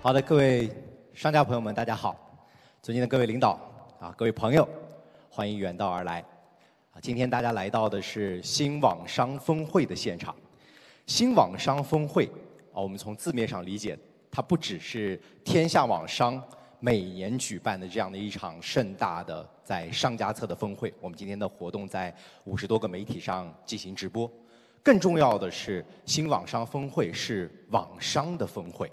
好的，各位商家朋友们，大家好！尊敬的各位领导啊，各位朋友，欢迎远道而来。啊，今天大家来到的是新网商峰会的现场。新网商峰会啊，我们从字面上理解，它不只是天下网商每年举办的这样的一场盛大的在商家侧的峰会。我们今天的活动在五十多个媒体上进行直播。更重要的是，新网商峰会是网商的峰会。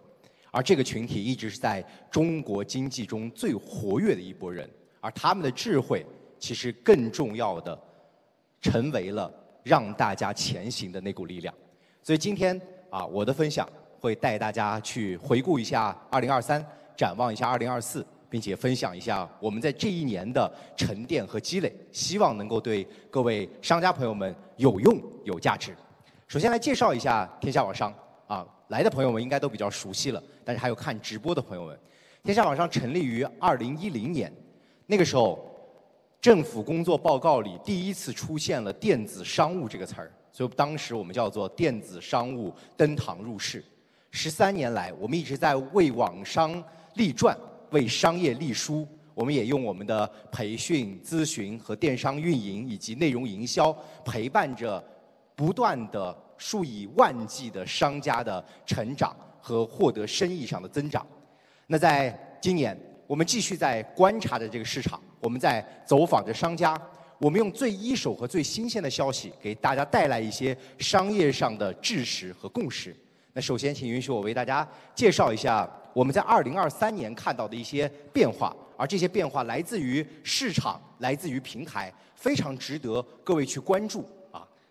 而这个群体一直是在中国经济中最活跃的一拨人，而他们的智慧其实更重要的，成为了让大家前行的那股力量。所以今天啊，我的分享会带大家去回顾一下2023，展望一下2024，并且分享一下我们在这一年的沉淀和积累，希望能够对各位商家朋友们有用、有价值。首先来介绍一下天下网商。来的朋友们应该都比较熟悉了，但是还有看直播的朋友们，天下网商成立于二零一零年，那个时候政府工作报告里第一次出现了“电子商务”这个词儿，所以当时我们叫做“电子商务登堂入室”。十三年来，我们一直在为网商立传，为商业立书。我们也用我们的培训、咨询和电商运营以及内容营销，陪伴着不断的。数以万计的商家的成长和获得生意上的增长。那在今年，我们继续在观察着这个市场，我们在走访着商家，我们用最一手和最新鲜的消息给大家带来一些商业上的知识和共识。那首先，请允许我为大家介绍一下我们在二零二三年看到的一些变化，而这些变化来自于市场，来自于平台，非常值得各位去关注。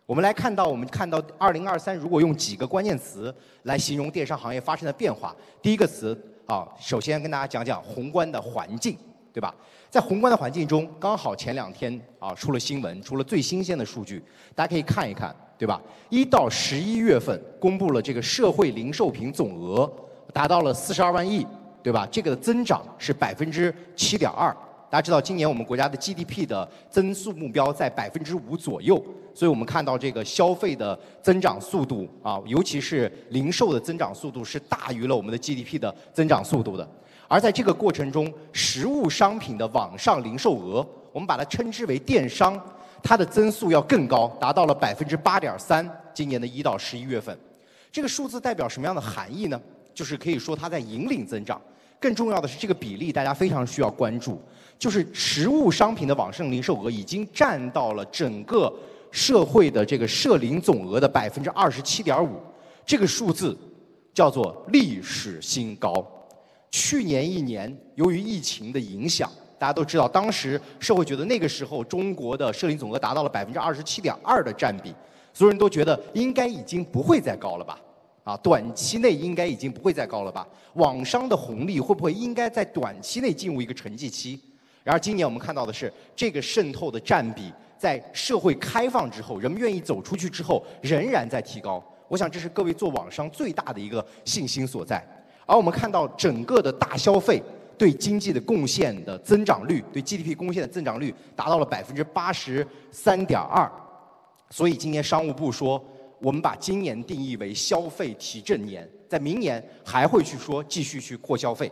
我们来看到，我们看到二零二三，如果用几个关键词来形容电商行业发生的变化，第一个词啊，首先跟大家讲讲宏观的环境，对吧？在宏观的环境中，刚好前两天啊出了新闻，出了最新鲜的数据，大家可以看一看，对吧？一到十一月份公布了这个社会零售品总额达到了四十二万亿，对吧？这个的增长是百分之七点二。大家知道，今年我们国家的 GDP 的增速目标在百分之五左右，所以我们看到这个消费的增长速度啊，尤其是零售的增长速度是大于了我们的 GDP 的增长速度的。而在这个过程中，实物商品的网上零售额，我们把它称之为电商，它的增速要更高，达到了百分之八点三。今年的一到十一月份，这个数字代表什么样的含义呢？就是可以说它在引领增长。更重要的是，这个比例大家非常需要关注。就是实物商品的网上零售额已经占到了整个社会的这个社零总额的百分之二十七点五，这个数字叫做历史新高。去年一年，由于疫情的影响，大家都知道，当时社会觉得那个时候中国的社零总额达到了百分之二十七点二的占比，所有人都觉得应该已经不会再高了吧？啊，短期内应该已经不会再高了吧？网商的红利会不会应该在短期内进入一个沉寂期？然而，今年我们看到的是，这个渗透的占比在社会开放之后，人们愿意走出去之后，仍然在提高。我想，这是各位做网商最大的一个信心所在。而我们看到，整个的大消费对经济的贡献的增长率，对 GDP 贡献的增长率达到了百分之八十三点二。所以，今年商务部说，我们把今年定义为消费提振年，在明年还会去说继续去扩消费。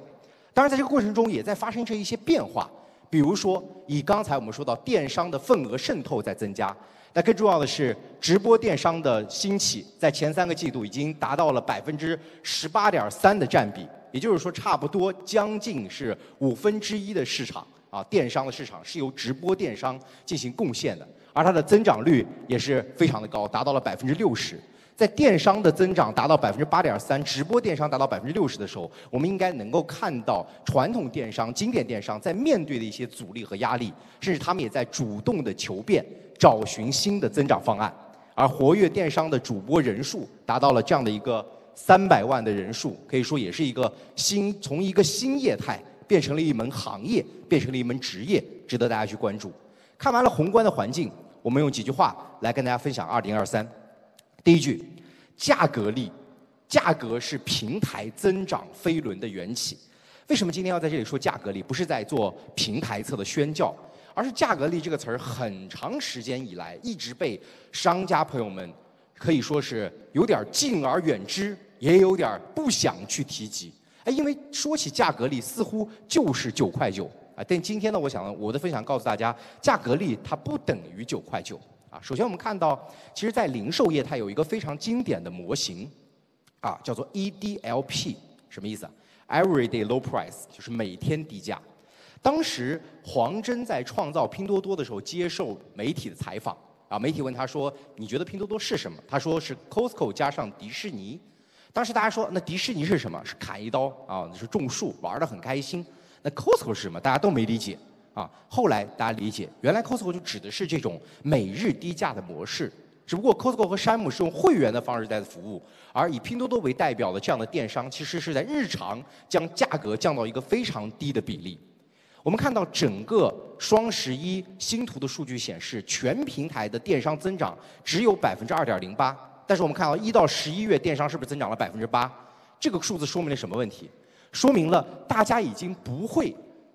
当然，在这个过程中，也在发生着一些变化。比如说，以刚才我们说到电商的份额渗透在增加，那更重要的是直播电商的兴起，在前三个季度已经达到了百分之十八点三的占比，也就是说，差不多将近是五分之一的市场啊，电商的市场是由直播电商进行贡献的，而它的增长率也是非常的高，达到了百分之六十。在电商的增长达到百分之八点三，直播电商达到百分之六十的时候，我们应该能够看到传统电商、经典电商在面对的一些阻力和压力，甚至他们也在主动的求变，找寻新的增长方案。而活跃电商的主播人数达到了这样的一个三百万的人数，可以说也是一个新从一个新业态变成了一门行业，变成了一门职业，值得大家去关注。看完了宏观的环境，我们用几句话来跟大家分享二零二三。第一句，价格力，价格是平台增长飞轮的缘起。为什么今天要在这里说价格力？不是在做平台侧的宣教，而是价格力这个词儿很长时间以来一直被商家朋友们可以说是有点敬而远之，也有点不想去提及。哎，因为说起价格力，似乎就是九块九啊。但今天呢，我想我的分享告诉大家，价格力它不等于九块九啊。首先我们看到，其实在零售业它有一个非常经典的模型，啊，叫做 EDLP，什么意思啊？Everyday Low Price，就是每天低价。当时黄峥在创造拼多多的时候接受媒体的采访，啊，媒体问他说：“你觉得拼多多是什么？”他说是 Costco 加上迪士尼。当时大家说，那迪士尼是什么？是砍一刀啊，是种树，玩的很开心。那 Costco 是什么？大家都没理解啊。后来大家理解，原来 Costco 就指的是这种每日低价的模式。只不过 Costco 和山姆是用会员的方式在服务，而以拼多多为代表的这样的电商，其实是在日常将价格降到一个非常低的比例。我们看到整个双十一星图的数据显示，全平台的电商增长只有百分之二点零八。但是我们看到一到十一月电商是不是增长了百分之八？这个数字说明了什么问题？说明了大家已经不会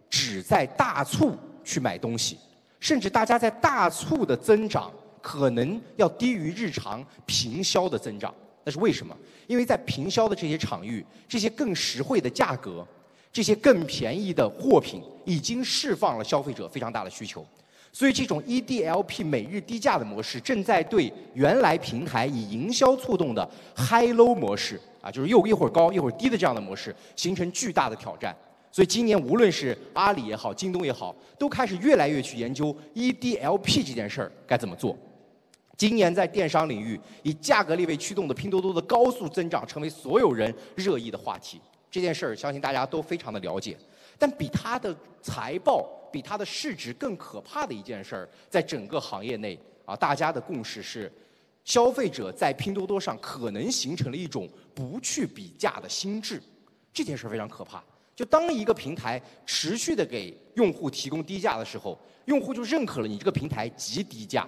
只在大促去买东西，甚至大家在大促的增长可能要低于日常平销的增长。那是为什么？因为在平销的这些场域，这些更实惠的价格，这些更便宜的货品，已经释放了消费者非常大的需求。所以，这种 EDLP 每日低价的模式，正在对原来平台以营销促动的 High Low 模式啊，就是又一会儿高一会儿低的这样的模式，形成巨大的挑战。所以，今年无论是阿里也好，京东也好，都开始越来越去研究 EDLP 这件事儿该怎么做。今年在电商领域，以价格力为驱动的拼多多的高速增长，成为所有人热议的话题。这件事儿，相信大家都非常的了解。但比它的财报。比它的市值更可怕的一件事儿，在整个行业内啊，大家的共识是，消费者在拼多多上可能形成了一种不去比价的心智，这件事儿非常可怕。就当一个平台持续的给用户提供低价的时候，用户就认可了你这个平台极低价，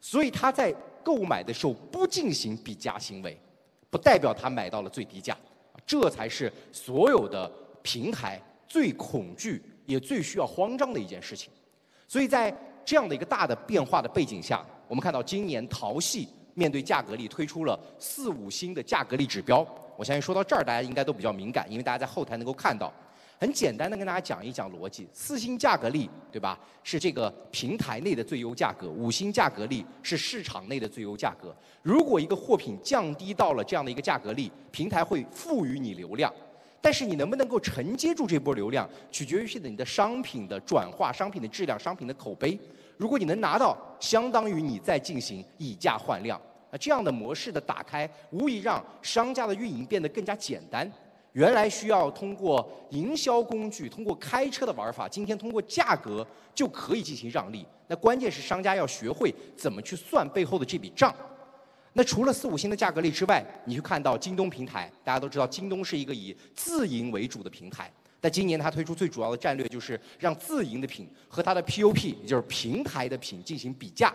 所以他在购买的时候不进行比价行为，不代表他买到了最低价，这才是所有的平台最恐惧。也最需要慌张的一件事情，所以在这样的一个大的变化的背景下，我们看到今年淘系面对价格力推出了四五星的价格力指标。我相信说到这儿，大家应该都比较敏感，因为大家在后台能够看到。很简单的跟大家讲一讲逻辑：四星价格力，对吧？是这个平台内的最优价格；五星价格力是市场内的最优价格。如果一个货品降低到了这样的一个价格力，平台会赋予你流量。但是你能不能够承接住这波流量，取决于现在你的商品的转化、商品的质量、商品的口碑。如果你能拿到，相当于你在进行以价换量。那这样的模式的打开，无疑让商家的运营变得更加简单。原来需要通过营销工具、通过开车的玩法，今天通过价格就可以进行让利。那关键是商家要学会怎么去算背后的这笔账。那除了四五星的价格力之外，你去看到京东平台，大家都知道京东是一个以自营为主的平台。但今年它推出最主要的战略就是让自营的品和它的 POP，也就是平台的品进行比价，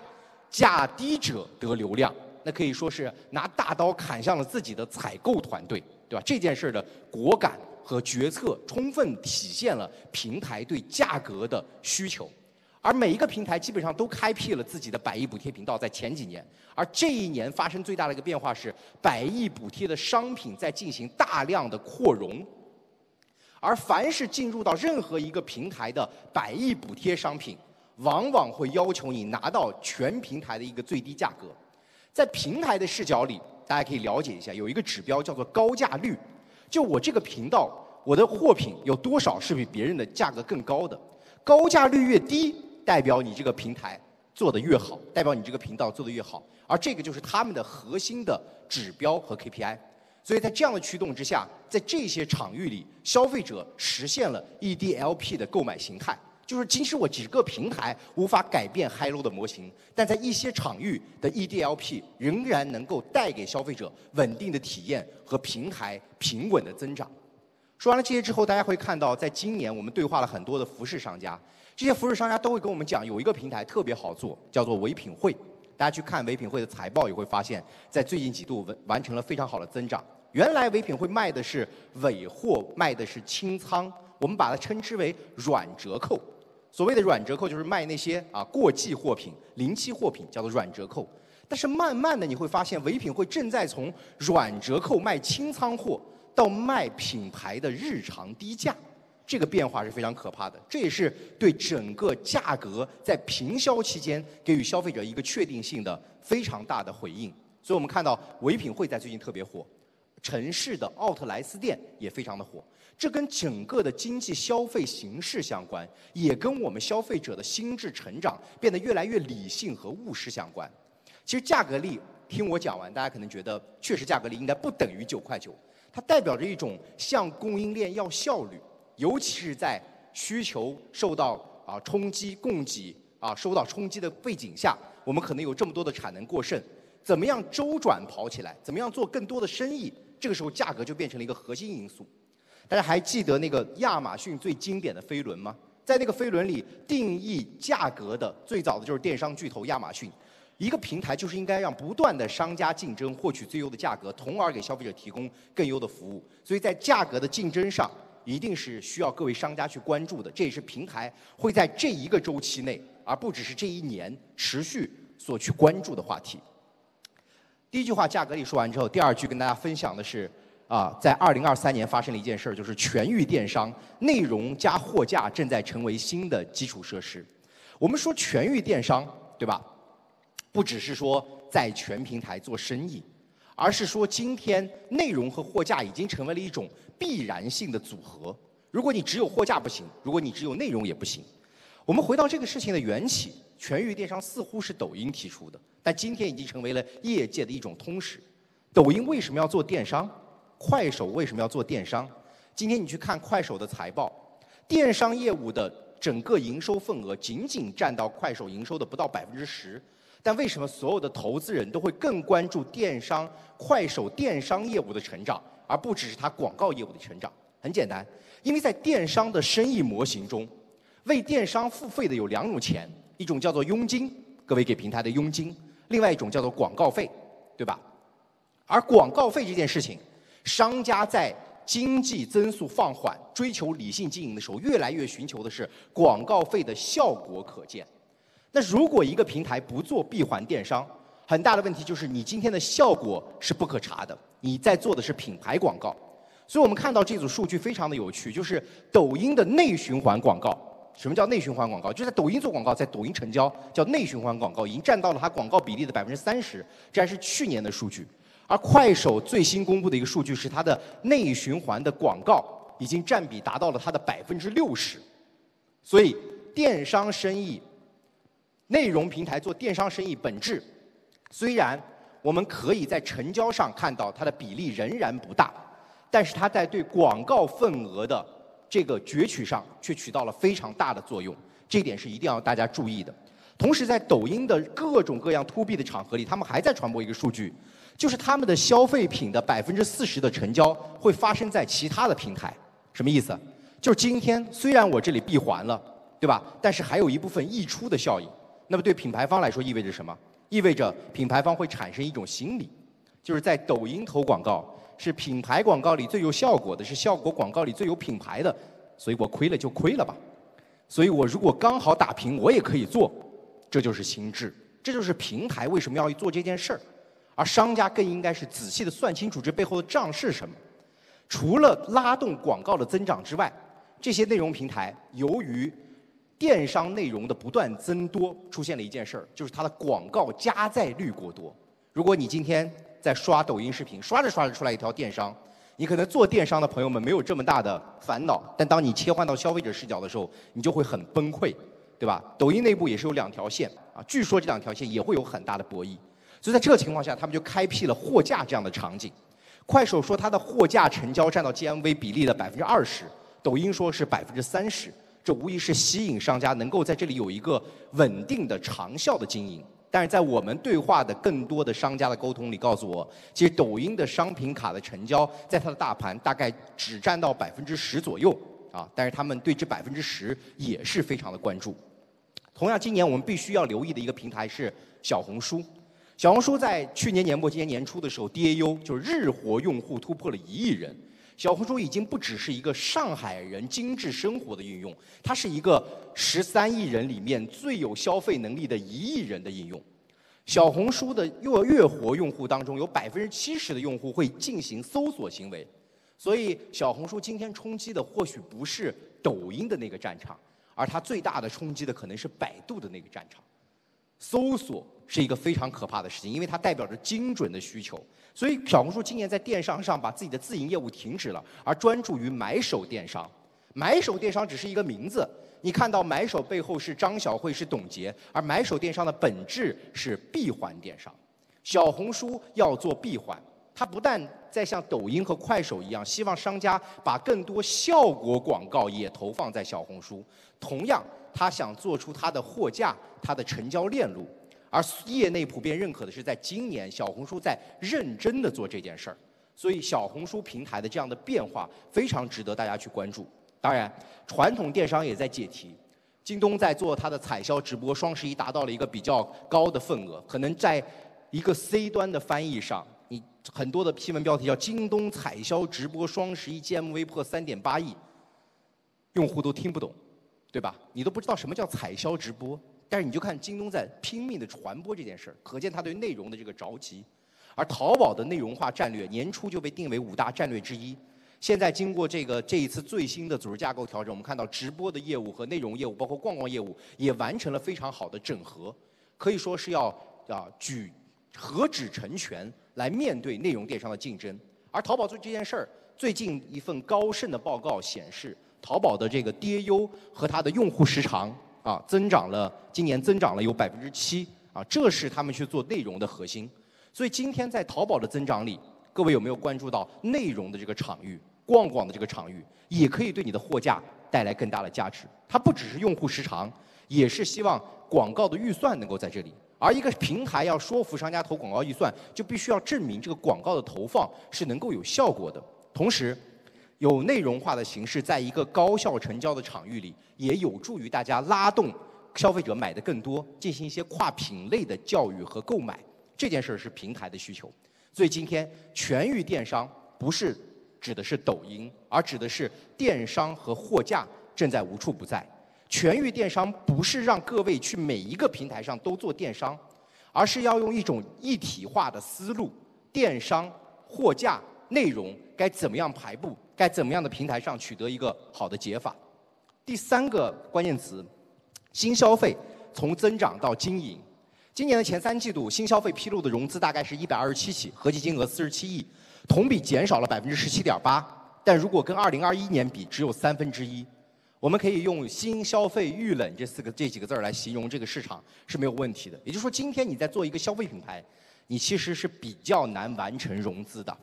价低者得流量。那可以说是拿大刀砍向了自己的采购团队，对吧？这件事儿的果敢和决策，充分体现了平台对价格的需求。而每一个平台基本上都开辟了自己的百亿补贴频道，在前几年，而这一年发生最大的一个变化是，百亿补贴的商品在进行大量的扩容，而凡是进入到任何一个平台的百亿补贴商品，往往会要求你拿到全平台的一个最低价格。在平台的视角里，大家可以了解一下，有一个指标叫做高价率，就我这个频道，我的货品有多少是比别人的价格更高的，高价率越低。代表你这个平台做得越好，代表你这个频道做得越好，而这个就是他们的核心的指标和 KPI。所以在这样的驱动之下，在这些场域里，消费者实现了 EDLP 的购买形态。就是即使我几个平台无法改变 HiLo 的模型，但在一些场域的 EDLP 仍然能够带给消费者稳定的体验和平台平稳的增长。说完了这些之后，大家会看到，在今年我们对话了很多的服饰商家。这些服饰商家都会跟我们讲，有一个平台特别好做，叫做唯品会。大家去看唯品会的财报，也会发现，在最近几度完成了非常好的增长。原来唯品会卖的是尾货，卖的是清仓，我们把它称之为软折扣。所谓的软折扣，就是卖那些啊过季货品、临期货品，叫做软折扣。但是慢慢的你会发现，唯品会正在从软折扣卖清仓货，到卖品牌的日常低价，这个变化是非常可怕的。这也是对整个价格在平销期间给予消费者一个确定性的非常大的回应。所以我们看到唯品会在最近特别火，城市的奥特莱斯店也非常的火。这跟整个的经济消费形势相关，也跟我们消费者的心智成长变得越来越理性和务实相关。其实价格力，听我讲完，大家可能觉得确实价格力应该不等于九块九，它代表着一种向供应链要效率，尤其是在需求受到啊冲击、供给啊受到冲击的背景下，我们可能有这么多的产能过剩，怎么样周转跑起来，怎么样做更多的生意，这个时候价格就变成了一个核心因素。大家还记得那个亚马逊最经典的飞轮吗？在那个飞轮里，定义价格的最早的就是电商巨头亚马逊。一个平台就是应该让不断的商家竞争，获取最优的价格，从而给消费者提供更优的服务。所以在价格的竞争上，一定是需要各位商家去关注的。这也是平台会在这一个周期内，而不只是这一年持续所去关注的话题。第一句话价格里说完之后，第二句跟大家分享的是。啊，在二零二三年发生了一件事儿，就是全域电商内容加货架正在成为新的基础设施。我们说全域电商，对吧？不只是说在全平台做生意，而是说今天内容和货架已经成为了一种必然性的组合。如果你只有货架不行，如果你只有内容也不行。我们回到这个事情的缘起，全域电商似乎是抖音提出的，但今天已经成为了业界的一种通识。抖音为什么要做电商？快手为什么要做电商？今天你去看快手的财报，电商业务的整个营收份额仅仅占到快手营收的不到百分之十。但为什么所有的投资人都会更关注电商快手电商业务的成长，而不只是它广告业务的成长？很简单，因为在电商的生意模型中，为电商付费的有两种钱，一种叫做佣金，各位给平台的佣金；另外一种叫做广告费，对吧？而广告费这件事情。商家在经济增速放缓、追求理性经营的时候，越来越寻求的是广告费的效果可见。那如果一个平台不做闭环电商，很大的问题就是你今天的效果是不可查的。你在做的是品牌广告，所以我们看到这组数据非常的有趣，就是抖音的内循环广告。什么叫内循环广告？就在抖音做广告，在抖音成交叫内循环广告，已经占到了它广告比例的百分之三十，这还是去年的数据。而快手最新公布的一个数据是，它的内循环的广告已经占比达到了它的百分之六十。所以，电商生意、内容平台做电商生意本质，虽然我们可以在成交上看到它的比例仍然不大，但是它在对广告份额的这个攫取上却起到了非常大的作用。这一点是一定要大家注意的。同时，在抖音的各种各样 to B 的场合里，他们还在传播一个数据。就是他们的消费品的百分之四十的成交会发生在其他的平台，什么意思？就是今天虽然我这里闭环了，对吧？但是还有一部分溢出的效应。那么对品牌方来说意味着什么？意味着品牌方会产生一种心理，就是在抖音投广告是品牌广告里最有效果的，是效果广告里最有品牌的，所以我亏了就亏了吧。所以我如果刚好打平，我也可以做，这就是心智，这就是平台为什么要做这件事儿。而商家更应该是仔细的算清楚这背后的账是什么。除了拉动广告的增长之外，这些内容平台由于电商内容的不断增多，出现了一件事儿，就是它的广告加载率过多。如果你今天在刷抖音视频，刷着刷着出来一条电商，你可能做电商的朋友们没有这么大的烦恼，但当你切换到消费者视角的时候，你就会很崩溃，对吧？抖音内部也是有两条线啊，据说这两条线也会有很大的博弈。所以在这个情况下，他们就开辟了货架这样的场景。快手说它的货架成交占到 GMV 比例的百分之二十，抖音说是百分之三十。这无疑是吸引商家能够在这里有一个稳定的长效的经营。但是在我们对话的更多的商家的沟通里，告诉我，其实抖音的商品卡的成交，在它的大盘大概只占到百分之十左右啊。但是他们对这百分之十也是非常的关注。同样，今年我们必须要留意的一个平台是小红书。小红书在去年年末、今年年初的时候，DAU 就是日活用户突破了一亿人。小红书已经不只是一个上海人精致生活的应用，它是一个十三亿人里面最有消费能力的一亿人的应用。小红书的月月活用户当中，有百分之七十的用户会进行搜索行为，所以小红书今天冲击的或许不是抖音的那个战场，而它最大的冲击的可能是百度的那个战场。搜索是一个非常可怕的事情，因为它代表着精准的需求。所以小红书今年在电商上把自己的自营业务停止了，而专注于买手电商。买手电商只是一个名字，你看到买手背后是张小慧是董洁，而买手电商的本质是闭环电商。小红书要做闭环，它不但在像抖音和快手一样，希望商家把更多效果广告也投放在小红书，同样它想做出它的货架、它的成交链路。而业内普遍认可的是，在今年小红书在认真的做这件事儿，所以小红书平台的这样的变化非常值得大家去关注。当然，传统电商也在解题，京东在做它的彩销直播，双十一达到了一个比较高的份额，可能在一个 C 端的翻译上，你很多的新闻标题叫“京东彩销直播双十一 GMV 破三点八亿”，用户都听不懂，对吧？你都不知道什么叫彩销直播。但是你就看京东在拼命的传播这件事儿，可见他对内容的这个着急。而淘宝的内容化战略年初就被定为五大战略之一，现在经过这个这一次最新的组织架构调整，我们看到直播的业务和内容业务，包括逛逛业务，也完成了非常好的整合，可以说是要啊举何止成全来面对内容电商的竞争。而淘宝做这件事儿，最近一份高盛的报告显示，淘宝的这个 DAU 和它的用户时长。啊，增长了，今年增长了有百分之七啊，这是他们去做内容的核心。所以今天在淘宝的增长里，各位有没有关注到内容的这个场域？逛逛的这个场域也可以对你的货架带来更大的价值。它不只是用户时长，也是希望广告的预算能够在这里。而一个平台要说服商家投广告预算，就必须要证明这个广告的投放是能够有效果的。同时，有内容化的形式，在一个高效成交的场域里，也有助于大家拉动消费者买的更多，进行一些跨品类的教育和购买。这件事儿是平台的需求。所以今天全域电商不是指的是抖音，而指的是电商和货架正在无处不在。全域电商不是让各位去每一个平台上都做电商，而是要用一种一体化的思路，电商、货架、内容该怎么样排布。该怎么样的平台上取得一个好的解法？第三个关键词，新消费从增长到经营。今年的前三季度，新消费披露的融资大概是一百二十七起，合计金额四十七亿，同比减少了百分之十七点八。但如果跟二零二一年比，只有三分之一。我们可以用“新消费遇冷”这四个这几个字儿来形容这个市场是没有问题的。也就是说，今天你在做一个消费品牌，你其实是比较难完成融资的。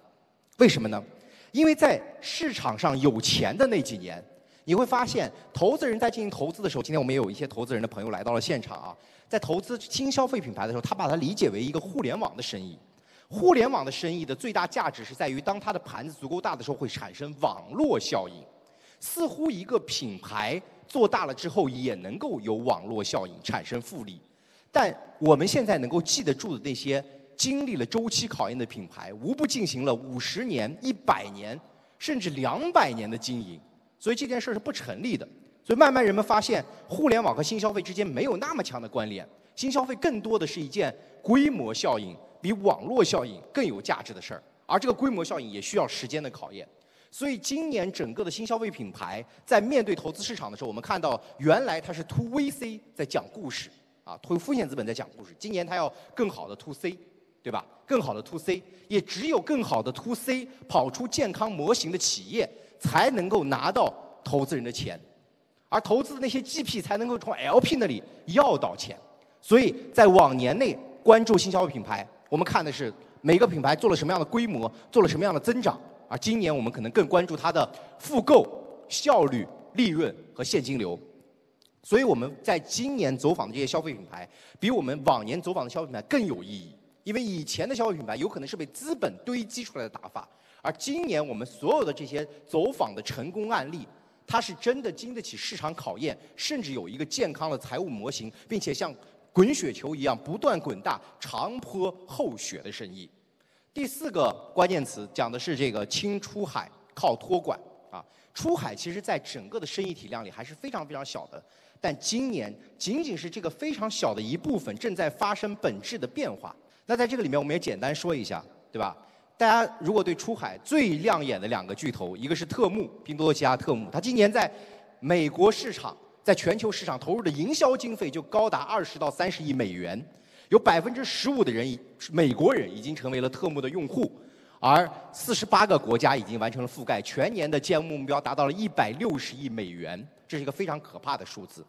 为什么呢？因为在市场上有钱的那几年，你会发现，投资人在进行投资的时候，今天我们也有一些投资人的朋友来到了现场啊，在投资新消费品牌的时候，他把它理解为一个互联网的生意。互联网的生意的最大价值是在于，当它的盘子足够大的时候，会产生网络效应。似乎一个品牌做大了之后，也能够有网络效应，产生复利。但我们现在能够记得住的那些。经历了周期考验的品牌，无不进行了五十年、一百年，甚至两百年的经营，所以这件事是不成立的。所以慢慢人们发现，互联网和新消费之间没有那么强的关联，新消费更多的是一件规模效应，比网络效应更有价值的事儿。而这个规模效应也需要时间的考验。所以今年整个的新消费品牌在面对投资市场的时候，我们看到原来它是 To VC 在讲故事，啊，To 风险资本在讲故事，今年它要更好的 To C。对吧？更好的 to C，也只有更好的 to C 跑出健康模型的企业，才能够拿到投资人的钱，而投资的那些 GP 才能够从 LP 那里要到钱。所以在往年内关注新消费品牌，我们看的是每个品牌做了什么样的规模，做了什么样的增长。而今年我们可能更关注它的复购效率、利润和现金流。所以我们在今年走访的这些消费品牌，比我们往年走访的消费品牌更有意义。因为以前的消费品牌有可能是被资本堆积出来的打法，而今年我们所有的这些走访的成功案例，它是真的经得起市场考验，甚至有一个健康的财务模型，并且像滚雪球一样不断滚大、长坡厚雪的生意。第四个关键词讲的是这个轻出海靠托管啊，出海其实在整个的生意体量里还是非常非常小的，但今年仅仅是这个非常小的一部分正在发生本质的变化。那在这个里面，我们也简单说一下，对吧？大家如果对出海最亮眼的两个巨头，一个是特目，拼多多旗下特目，它今年在美国市场、在全球市场投入的营销经费就高达二十到三十亿美元，有百分之十五的人，美国人已经成为了特目的用户，而四十八个国家已经完成了覆盖，全年的 GMV 目标达到了一百六十亿美元，这是一个非常可怕的数字。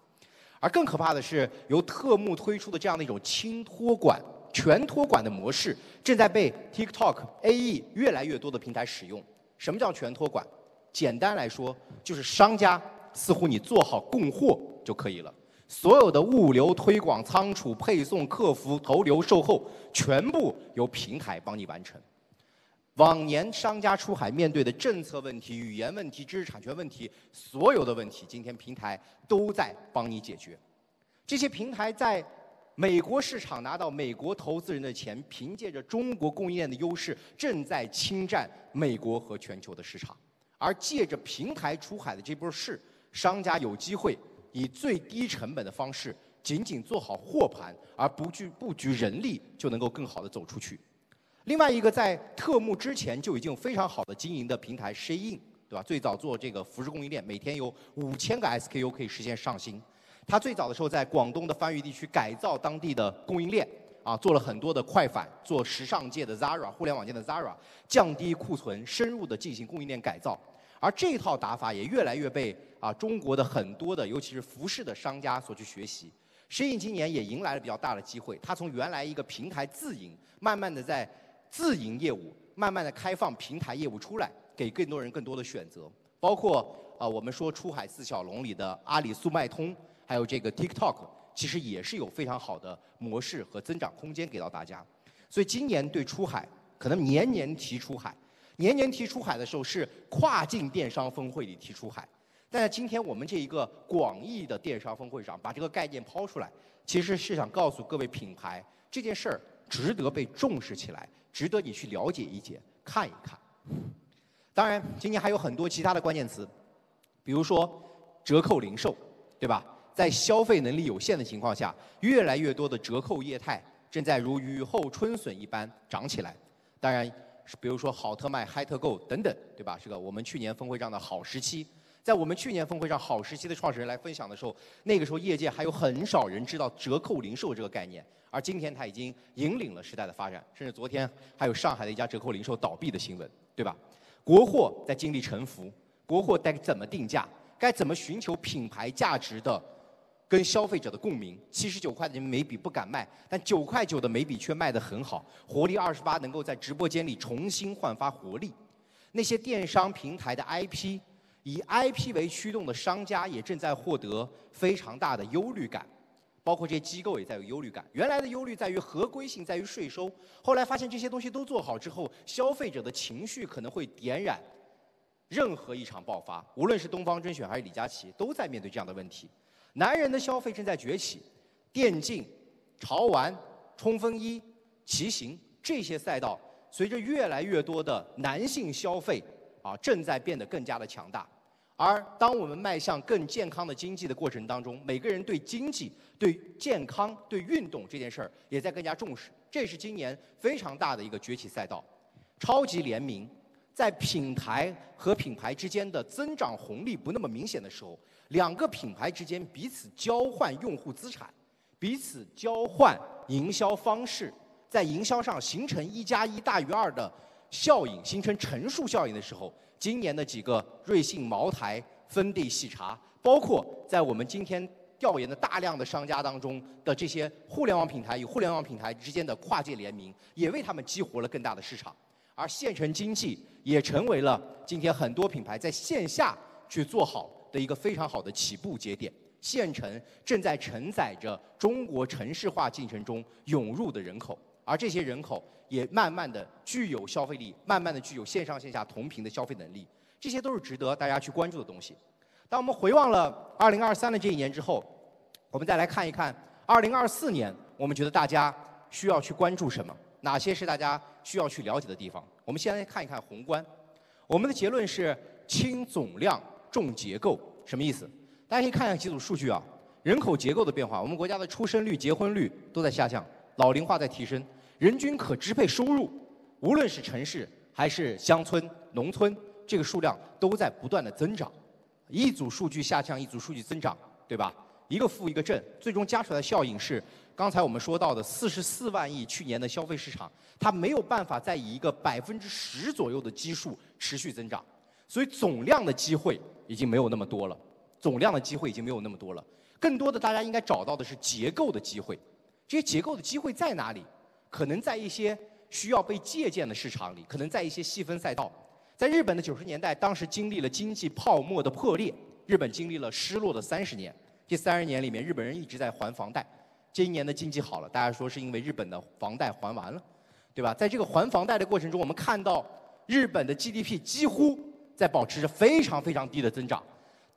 而更可怕的是，由特目推出的这样的一种轻托管、全托管的模式，正在被 TikTok、AE 越来越多的平台使用。什么叫全托管？简单来说，就是商家似乎你做好供货就可以了，所有的物流、推广、仓储、配送、客服、投流、售后，全部由平台帮你完成。往年商家出海面对的政策问题、语言问题、知识产权问题，所有的问题，今天平台都在帮你解决。这些平台在美国市场拿到美国投资人的钱，凭借着中国供应链的优势，正在侵占美国和全球的市场。而借着平台出海的这波势，商家有机会以最低成本的方式，仅仅做好货盘，而不去布局人力，就能够更好的走出去。另外一个在特目之前就已经有非常好的经营的平台，Shein，对吧？最早做这个服饰供应链，每天有五千个 SKU 可以实现上新。它最早的时候在广东的番禺地区改造当地的供应链，啊，做了很多的快反，做时尚界的 Zara，互联网界的 Zara，降低库存，深入的进行供应链改造。而这套打法也越来越被啊中国的很多的，尤其是服饰的商家所去学习。Shein 今年也迎来了比较大的机会，它从原来一个平台自营，慢慢的在自营业务慢慢的开放平台业务出来，给更多人更多的选择，包括啊我们说出海四小龙里的阿里速卖通，还有这个 TikTok，其实也是有非常好的模式和增长空间给到大家。所以今年对出海可能年年提出海，年年提出海的时候是跨境电商峰会里提出海，但在今天我们这一个广义的电商峰会上把这个概念抛出来，其实是想告诉各位品牌这件事儿值得被重视起来。值得你去了解一解、看一看。当然，今年还有很多其他的关键词，比如说折扣零售，对吧？在消费能力有限的情况下，越来越多的折扣业态正在如雨后春笋一般涨起来。当然，比如说好特卖、嗨特购等等，对吧？这个我们去年峰会上的好时期，在我们去年峰会上好时期的创始人来分享的时候，那个时候业界还有很少人知道折扣零售这个概念。而今天它已经引领了时代的发展，甚至昨天还有上海的一家折扣零售倒闭的新闻，对吧？国货在经历沉浮，国货该怎么定价？该怎么寻求品牌价值的跟消费者的共鸣？七十九块的眉笔不敢卖，但九块九的眉笔却卖得很好。活力二十八能够在直播间里重新焕发活力。那些电商平台的 IP，以 IP 为驱动的商家也正在获得非常大的忧虑感。包括这些机构也在有忧虑感。原来的忧虑在于合规性，在于税收。后来发现这些东西都做好之后，消费者的情绪可能会点燃任何一场爆发。无论是东方甄选还是李佳琦，都在面对这样的问题。男人的消费正在崛起，电竞、潮玩、冲锋衣、骑行这些赛道，随着越来越多的男性消费啊，正在变得更加的强大。而当我们迈向更健康的经济的过程当中，每个人对经济、对健康、对运动这件事儿也在更加重视。这是今年非常大的一个崛起赛道。超级联名，在品牌和品牌之间的增长红利不那么明显的时候，两个品牌之间彼此交换用户资产，彼此交换营销方式，在营销上形成一加一大于二的效应，形成乘数效应的时候。今年的几个瑞幸、茅台、芬迪、喜茶，包括在我们今天调研的大量的商家当中的这些互联网品牌与互联网品牌之间的跨界联名，也为他们激活了更大的市场。而县城经济也成为了今天很多品牌在线下去做好的一个非常好的起步节点。县城正在承载着中国城市化进程中涌入的人口。而这些人口也慢慢的具有消费力，慢慢的具有线上线下同频的消费能力，这些都是值得大家去关注的东西。当我们回望了2023的这一年之后，我们再来看一看2024年，我们觉得大家需要去关注什么？哪些是大家需要去了解的地方？我们先来看一看宏观。我们的结论是轻总量重结构，什么意思？大家可以看一下几组数据啊，人口结构的变化，我们国家的出生率、结婚率都在下降。老龄化在提升，人均可支配收入，无论是城市还是乡村、农村，这个数量都在不断的增长。一组数据下降，一组数据增长，对吧？一个负一个正，最终加出来的效应是，刚才我们说到的四十四万亿去年的消费市场，它没有办法再以一个百分之十左右的基数持续增长，所以总量的机会已经没有那么多了，总量的机会已经没有那么多了，更多的大家应该找到的是结构的机会，这些结构的机会在哪里？可能在一些需要被借鉴的市场里，可能在一些细分赛道。在日本的九十年代，当时经历了经济泡沫的破裂，日本经历了失落的三十年。这三十年里面，日本人一直在还房贷。这一年的经济好了，大家说是因为日本的房贷还完了，对吧？在这个还房贷的过程中，我们看到日本的 GDP 几乎在保持着非常非常低的增长，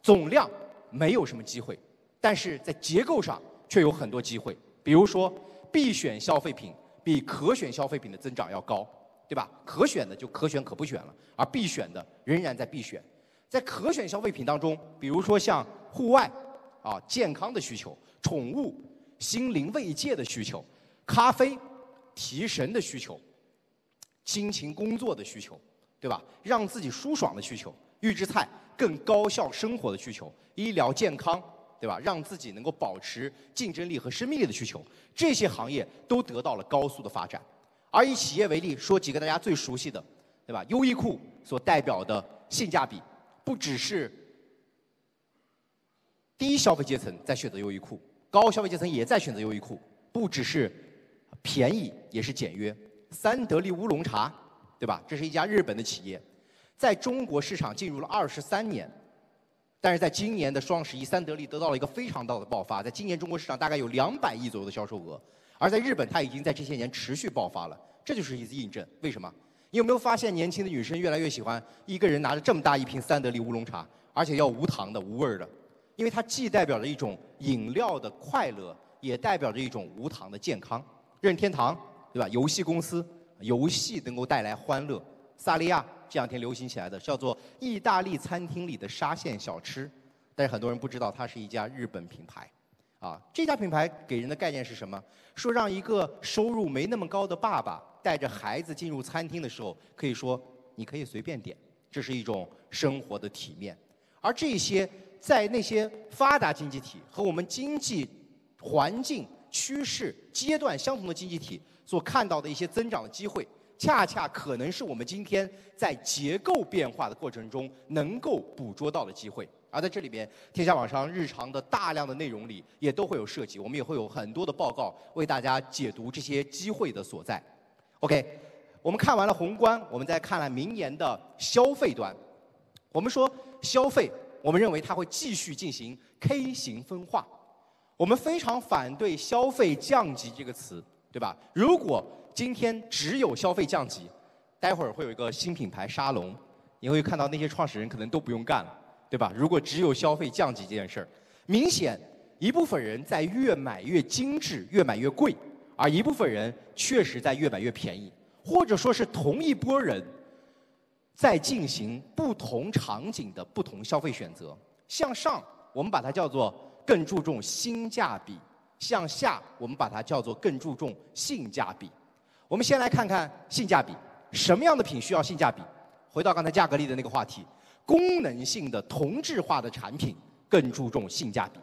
总量没有什么机会，但是在结构上却有很多机会。比如说，必选消费品比可选消费品的增长要高。对吧？可选的就可选可不选了，而必选的仍然在必选。在可选消费品当中，比如说像户外啊、健康的需求、宠物、心灵慰藉的需求、咖啡、提神的需求、辛勤工作的需求，对吧？让自己舒爽的需求、预制菜更高效生活的需求、医疗健康，对吧？让自己能够保持竞争力和生命力的需求，这些行业都得到了高速的发展。而以企业为例，说几个大家最熟悉的，对吧？优衣库所代表的性价比，不只是低消费阶层在选择优衣库，高消费阶层也在选择优衣库。不只是便宜，也是简约。三得利乌龙茶，对吧？这是一家日本的企业，在中国市场进入了二十三年，但是在今年的双十一，三得利得到了一个非常大的爆发，在今年中国市场大概有两百亿左右的销售额。而在日本，它已经在这些年持续爆发了，这就是一次印证。为什么？你有没有发现年轻的女生越来越喜欢一个人拿着这么大一瓶三得利乌龙茶，而且要无糖的、无味儿的？因为它既代表着一种饮料的快乐，也代表着一种无糖的健康。任天堂，对吧？游戏公司，游戏能够带来欢乐。萨利亚这两天流行起来的，叫做意大利餐厅里的沙县小吃，但是很多人不知道它是一家日本品牌。啊，这家品牌给人的概念是什么？说让一个收入没那么高的爸爸带着孩子进入餐厅的时候，可以说你可以随便点，这是一种生活的体面。而这些在那些发达经济体和我们经济环境趋势阶段相同的经济体所看到的一些增长的机会，恰恰可能是我们今天在结构变化的过程中能够捕捉到的机会。而在这里边，天下网商日常的大量的内容里也都会有涉及，我们也会有很多的报告为大家解读这些机会的所在。OK，我们看完了宏观，我们再看了明年的消费端。我们说消费，我们认为它会继续进行 K 型分化。我们非常反对消费降级这个词，对吧？如果今天只有消费降级，待会儿会有一个新品牌沙龙，你会看到那些创始人可能都不用干了。对吧？如果只有消费降级这件事儿，明显一部分人在越买越精致、越买越贵，而一部分人确实在越买越便宜，或者说是同一波人在进行不同场景的不同消费选择。向上，我们把它叫做更注重性价比；向下，我们把它叫做更注重性价比。我们先来看看性价比，什么样的品需要性价比？回到刚才价格力的那个话题。功能性的同质化的产品更注重性价比，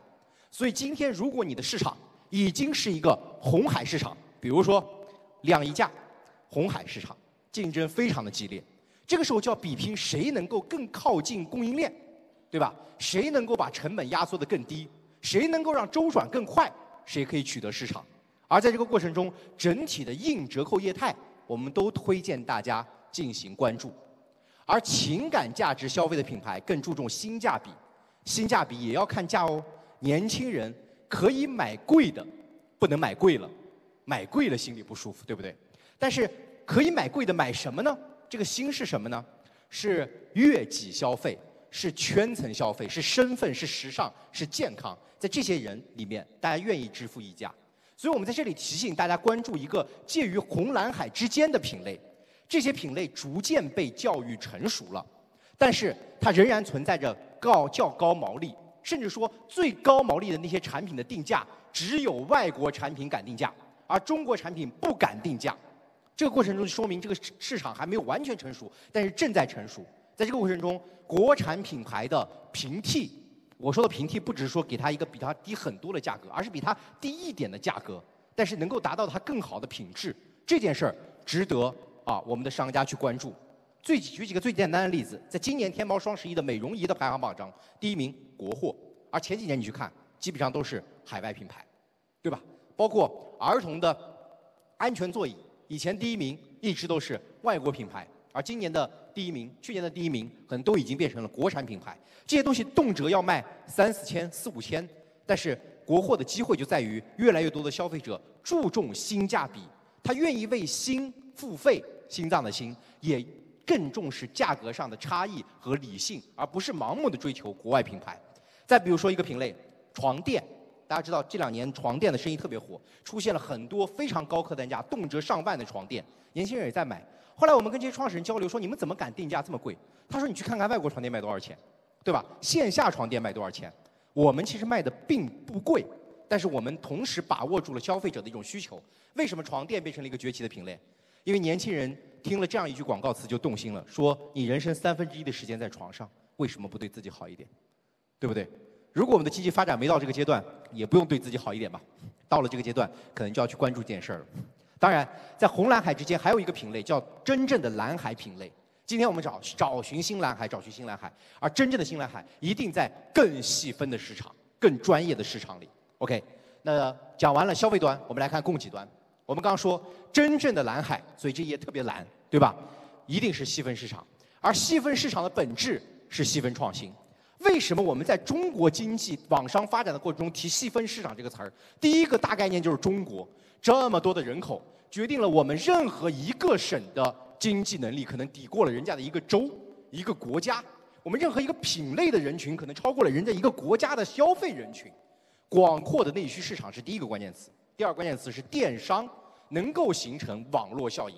所以今天如果你的市场已经是一个红海市场，比如说两仪价，红海市场竞争非常的激烈，这个时候就要比拼谁能够更靠近供应链，对吧？谁能够把成本压缩的更低，谁能够让周转更快，谁可以取得市场。而在这个过程中，整体的硬折扣业态，我们都推荐大家进行关注。而情感价值消费的品牌更注重性价比，性价比也要看价哦。年轻人可以买贵的，不能买贵了，买贵了心里不舒服，对不对？但是可以买贵的，买什么呢？这个心是什么呢？是悦己消费，是圈层消费，是身份，是时尚，是健康。在这些人里面，大家愿意支付溢价。所以我们在这里提醒大家关注一个介于红蓝海之间的品类。这些品类逐渐被教育成熟了，但是它仍然存在着高较高毛利，甚至说最高毛利的那些产品的定价，只有外国产品敢定价，而中国产品不敢定价。这个过程中说明这个市场还没有完全成熟，但是正在成熟。在这个过程中，国产品牌的平替，我说的平替不只是说给它一个比它低很多的价格，而是比它低一点的价格，但是能够达到它更好的品质，这件事儿值得啊我们的商家去关注。最举几个最简单的例子，在今年天猫双十一的美容仪的排行榜上，第一名国货，而前几年你去看，基本上都是海外品牌，对吧？包括儿童的安全座椅，以前第一名一直都是外国品牌，而今年的第一名、去年的第一名，可能都已经变成了国产品牌。这些东西动辄要卖三四千、四五千，但是国货的机会就在于越来越多的消费者注重性价比，他愿意为心付费，心脏的心也。更重视价格上的差异和理性，而不是盲目的追求国外品牌。再比如说一个品类，床垫，大家知道这两年床垫的生意特别火，出现了很多非常高客单价，动辄上万的床垫，年轻人也在买。后来我们跟这些创始人交流说，你们怎么敢定价这么贵？他说你去看看外国床垫卖多少钱，对吧？线下床垫卖多少钱？我们其实卖的并不贵，但是我们同时把握住了消费者的一种需求。为什么床垫变成了一个崛起的品类？因为年轻人。听了这样一句广告词就动心了，说你人生三分之一的时间在床上，为什么不对自己好一点？对不对？如果我们的经济发展没到这个阶段，也不用对自己好一点吧。到了这个阶段，可能就要去关注这件事儿了。当然，在红蓝海之间还有一个品类叫真正的蓝海品类。今天我们找找寻新蓝海，找寻新蓝海，而真正的新蓝海一定在更细分的市场、更专业的市场里。OK，那讲完了消费端，我们来看供给端。我们刚刚说，真正的蓝海，所以这页特别蓝，对吧？一定是细分市场，而细分市场的本质是细分创新。为什么我们在中国经济网商发展的过程中提细分市场这个词儿？第一个大概念就是中国这么多的人口，决定了我们任何一个省的经济能力可能抵过了人家的一个州、一个国家。我们任何一个品类的人群可能超过了人家一个国家的消费人群。广阔的内需市场是第一个关键词。第二关键词是电商能够形成网络效应。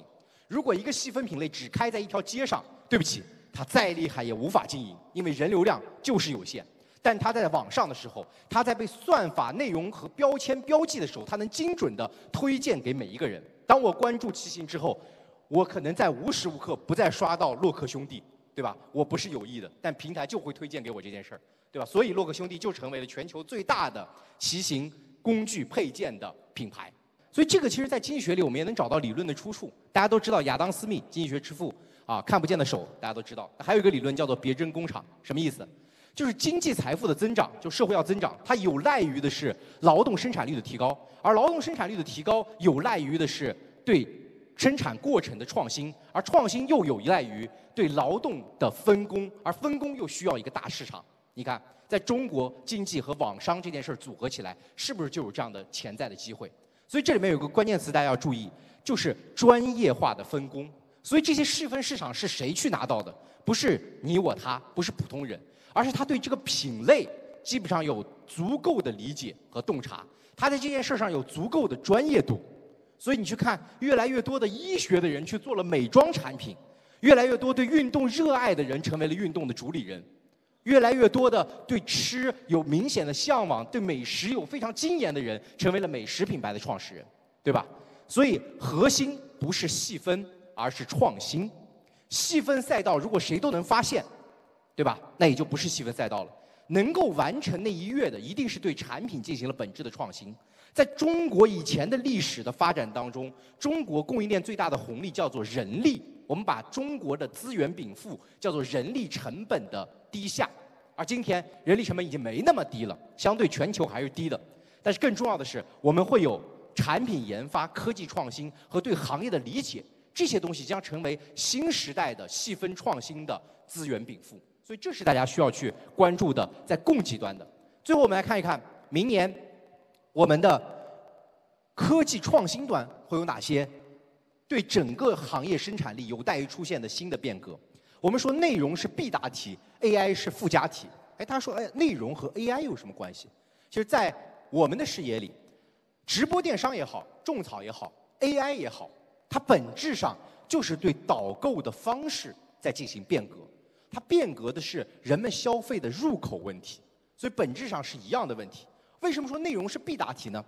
如果一个细分品类只开在一条街上，对不起，它再厉害也无法经营，因为人流量就是有限。但它在网上的时候，它在被算法、内容和标签标记的时候，它能精准的推荐给每一个人。当我关注骑行之后，我可能在无时无刻不再刷到洛克兄弟，对吧？我不是有意的，但平台就会推荐给我这件事儿，对吧？所以洛克兄弟就成为了全球最大的骑行工具配件的。品牌，所以这个其实，在经济学里，我们也能找到理论的出处。大家都知道亚当·斯密，经济学之父啊，看不见的手，大家都知道。还有一个理论叫做别针工厂，什么意思？就是经济财富的增长，就社会要增长，它有赖于的是劳动生产率的提高，而劳动生产率的提高有赖于的是对生产过程的创新，而创新又有依赖于对劳动的分工，而分工又需要一个大市场。你看。在中国经济和网商这件事儿组合起来，是不是就有这样的潜在的机会？所以这里面有个关键词大家要注意，就是专业化的分工。所以这些细分市场是谁去拿到的？不是你我他，不是普通人，而是他对这个品类基本上有足够的理解和洞察，他在这件事上有足够的专业度。所以你去看，越来越多的医学的人去做了美妆产品，越来越多对运动热爱的人成为了运动的主理人。越来越多的对吃有明显的向往，对美食有非常精研的人，成为了美食品牌的创始人，对吧？所以核心不是细分，而是创新。细分赛道如果谁都能发现，对吧？那也就不是细分赛道了。能够完成那一跃的，一定是对产品进行了本质的创新。在中国以前的历史的发展当中，中国供应链最大的红利叫做人力。我们把中国的资源禀赋叫做人力成本的低下，而今天人力成本已经没那么低了，相对全球还是低的。但是更重要的是，我们会有产品研发、科技创新和对行业的理解，这些东西将成为新时代的细分创新的资源禀赋。所以这是大家需要去关注的，在供给端的。最后我们来看一看，明年我们的科技创新端会有哪些？对整个行业生产力有待于出现的新的变革。我们说内容是必答题，AI 是附加题。哎，他说，哎，内容和 AI 有什么关系？其实，在我们的视野里，直播电商也好，种草也好，AI 也好，它本质上就是对导购的方式在进行变革。它变革的是人们消费的入口问题，所以本质上是一样的问题。为什么说内容是必答题呢？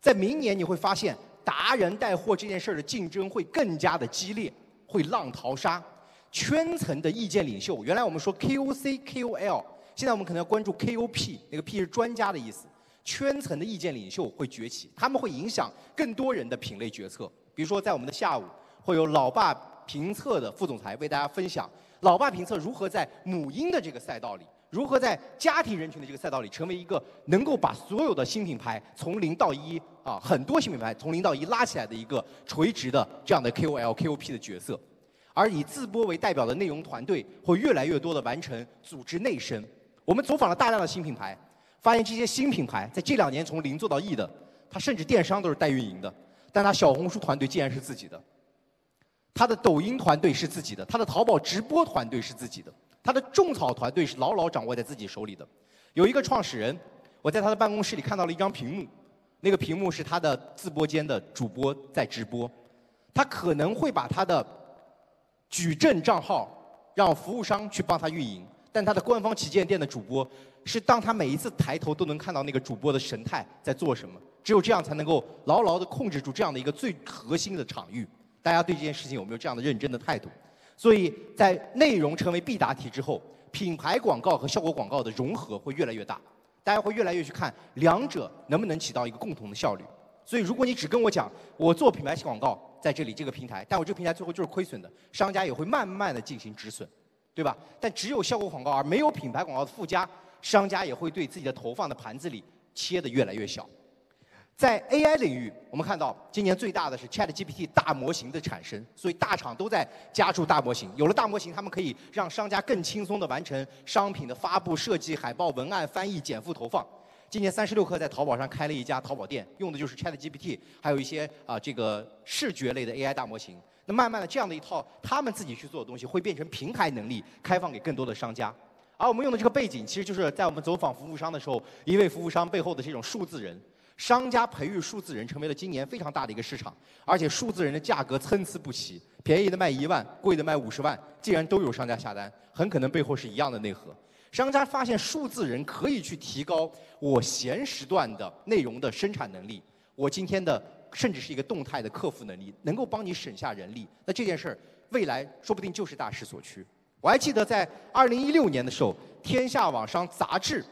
在明年你会发现。达人带货这件事儿的竞争会更加的激烈，会浪淘沙。圈层的意见领袖，原来我们说 KOC、KOL，现在我们可能要关注 KOP，那个 P 是专家的意思。圈层的意见领袖会崛起，他们会影响更多人的品类决策。比如说，在我们的下午，会有老爸评测的副总裁为大家分享，老爸评测如何在母婴的这个赛道里，如何在家庭人群的这个赛道里，成为一个能够把所有的新品牌从零到一啊，很多新品牌从零到一拉起来的一个垂直的这样的 KOL、KOP 的角色。而以自播为代表的内容团队，会越来越多的完成组织内生。我们走访了大量的新品牌。发现这些新品牌在这两年从零做到亿的，它甚至电商都是代运营的，但他小红书团队竟然是自己的，他的抖音团队是自己的，他的淘宝直播团队是自己的，他的种草团队是牢牢掌握在自己手里的。有一个创始人，我在他的办公室里看到了一张屏幕，那个屏幕是他的自播间的主播在直播，他可能会把他的矩阵账号让服务商去帮他运营。但他的官方旗舰店的主播，是当他每一次抬头都能看到那个主播的神态在做什么，只有这样才能够牢牢的控制住这样的一个最核心的场域。大家对这件事情有没有这样的认真的态度？所以在内容成为必答题之后，品牌广告和效果广告的融合会越来越大，大家会越来越去看两者能不能起到一个共同的效率。所以如果你只跟我讲我做品牌广告在这里这个平台，但我这个平台最后就是亏损的，商家也会慢慢的进行止损。对吧？但只有效果广告而没有品牌广告的附加，商家也会对自己的投放的盘子里切得越来越小。在 AI 领域，我们看到今年最大的是 ChatGPT 大模型的产生，所以大厂都在加注大模型。有了大模型，他们可以让商家更轻松地完成商品的发布、设计、海报、文案、翻译、减负、投放。今年三十六氪在淘宝上开了一家淘宝店，用的就是 ChatGPT，还有一些啊这个视觉类的 AI 大模型。那慢慢的，这样的一套他们自己去做的东西，会变成平台能力，开放给更多的商家。而我们用的这个背景，其实就是在我们走访服务商的时候，一位服务商背后的这种数字人，商家培育数字人，成为了今年非常大的一个市场。而且数字人的价格参差不齐，便宜的卖一万，贵的卖五十万，竟然都有商家下单，很可能背后是一样的内核。商家发现数字人可以去提高我闲时段的内容的生产能力，我今天的。甚至是一个动态的客服能力，能够帮你省下人力。那这件事儿，未来说不定就是大势所趋。我还记得在二零一六年的时候，《天下网商》杂志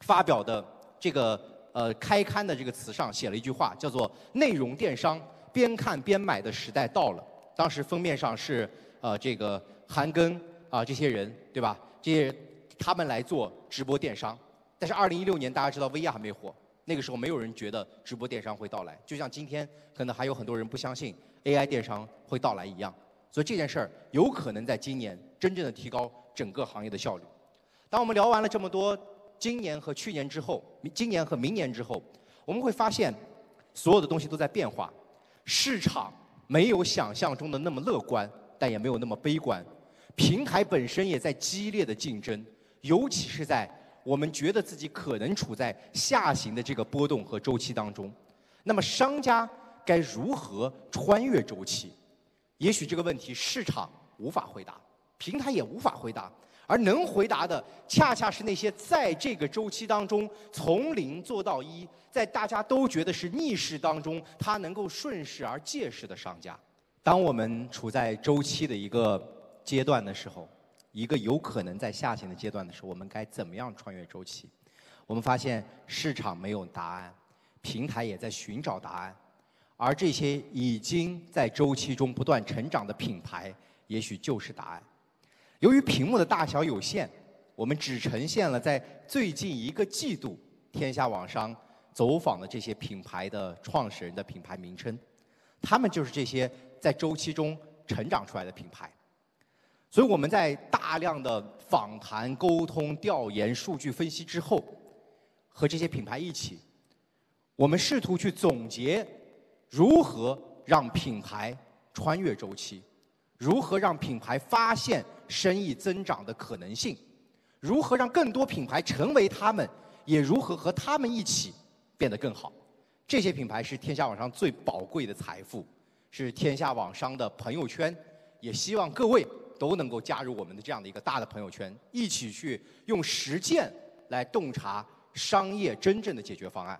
发表的这个呃开刊的这个词上写了一句话，叫做“内容电商边看边买的时代到了”。当时封面上是呃这个韩庚啊这些人对吧？这些人他们来做直播电商。但是二零一六年大家知道薇娅还没火。那个时候没有人觉得直播电商会到来，就像今天可能还有很多人不相信 AI 电商会到来一样。所以这件事儿有可能在今年真正的提高整个行业的效率。当我们聊完了这么多今年和去年之后，今年和明年之后，我们会发现所有的东西都在变化，市场没有想象中的那么乐观，但也没有那么悲观，平台本身也在激烈的竞争，尤其是在。我们觉得自己可能处在下行的这个波动和周期当中，那么商家该如何穿越周期？也许这个问题市场无法回答，平台也无法回答，而能回答的恰恰是那些在这个周期当中从零做到一，在大家都觉得是逆势当中，他能够顺势而借势的商家。当我们处在周期的一个阶段的时候。一个有可能在下行的阶段的时候，我们该怎么样穿越周期？我们发现市场没有答案，平台也在寻找答案，而这些已经在周期中不断成长的品牌，也许就是答案。由于屏幕的大小有限，我们只呈现了在最近一个季度天下网商走访的这些品牌的创始人的品牌名称，他们就是这些在周期中成长出来的品牌。所以我们在大量的访谈、沟通、调研、数据分析之后，和这些品牌一起，我们试图去总结如何让品牌穿越周期，如何让品牌发现生意增长的可能性，如何让更多品牌成为他们，也如何和他们一起变得更好。这些品牌是天下网商最宝贵的财富，是天下网商的朋友圈，也希望各位。都能够加入我们的这样的一个大的朋友圈，一起去用实践来洞察商业真正的解决方案。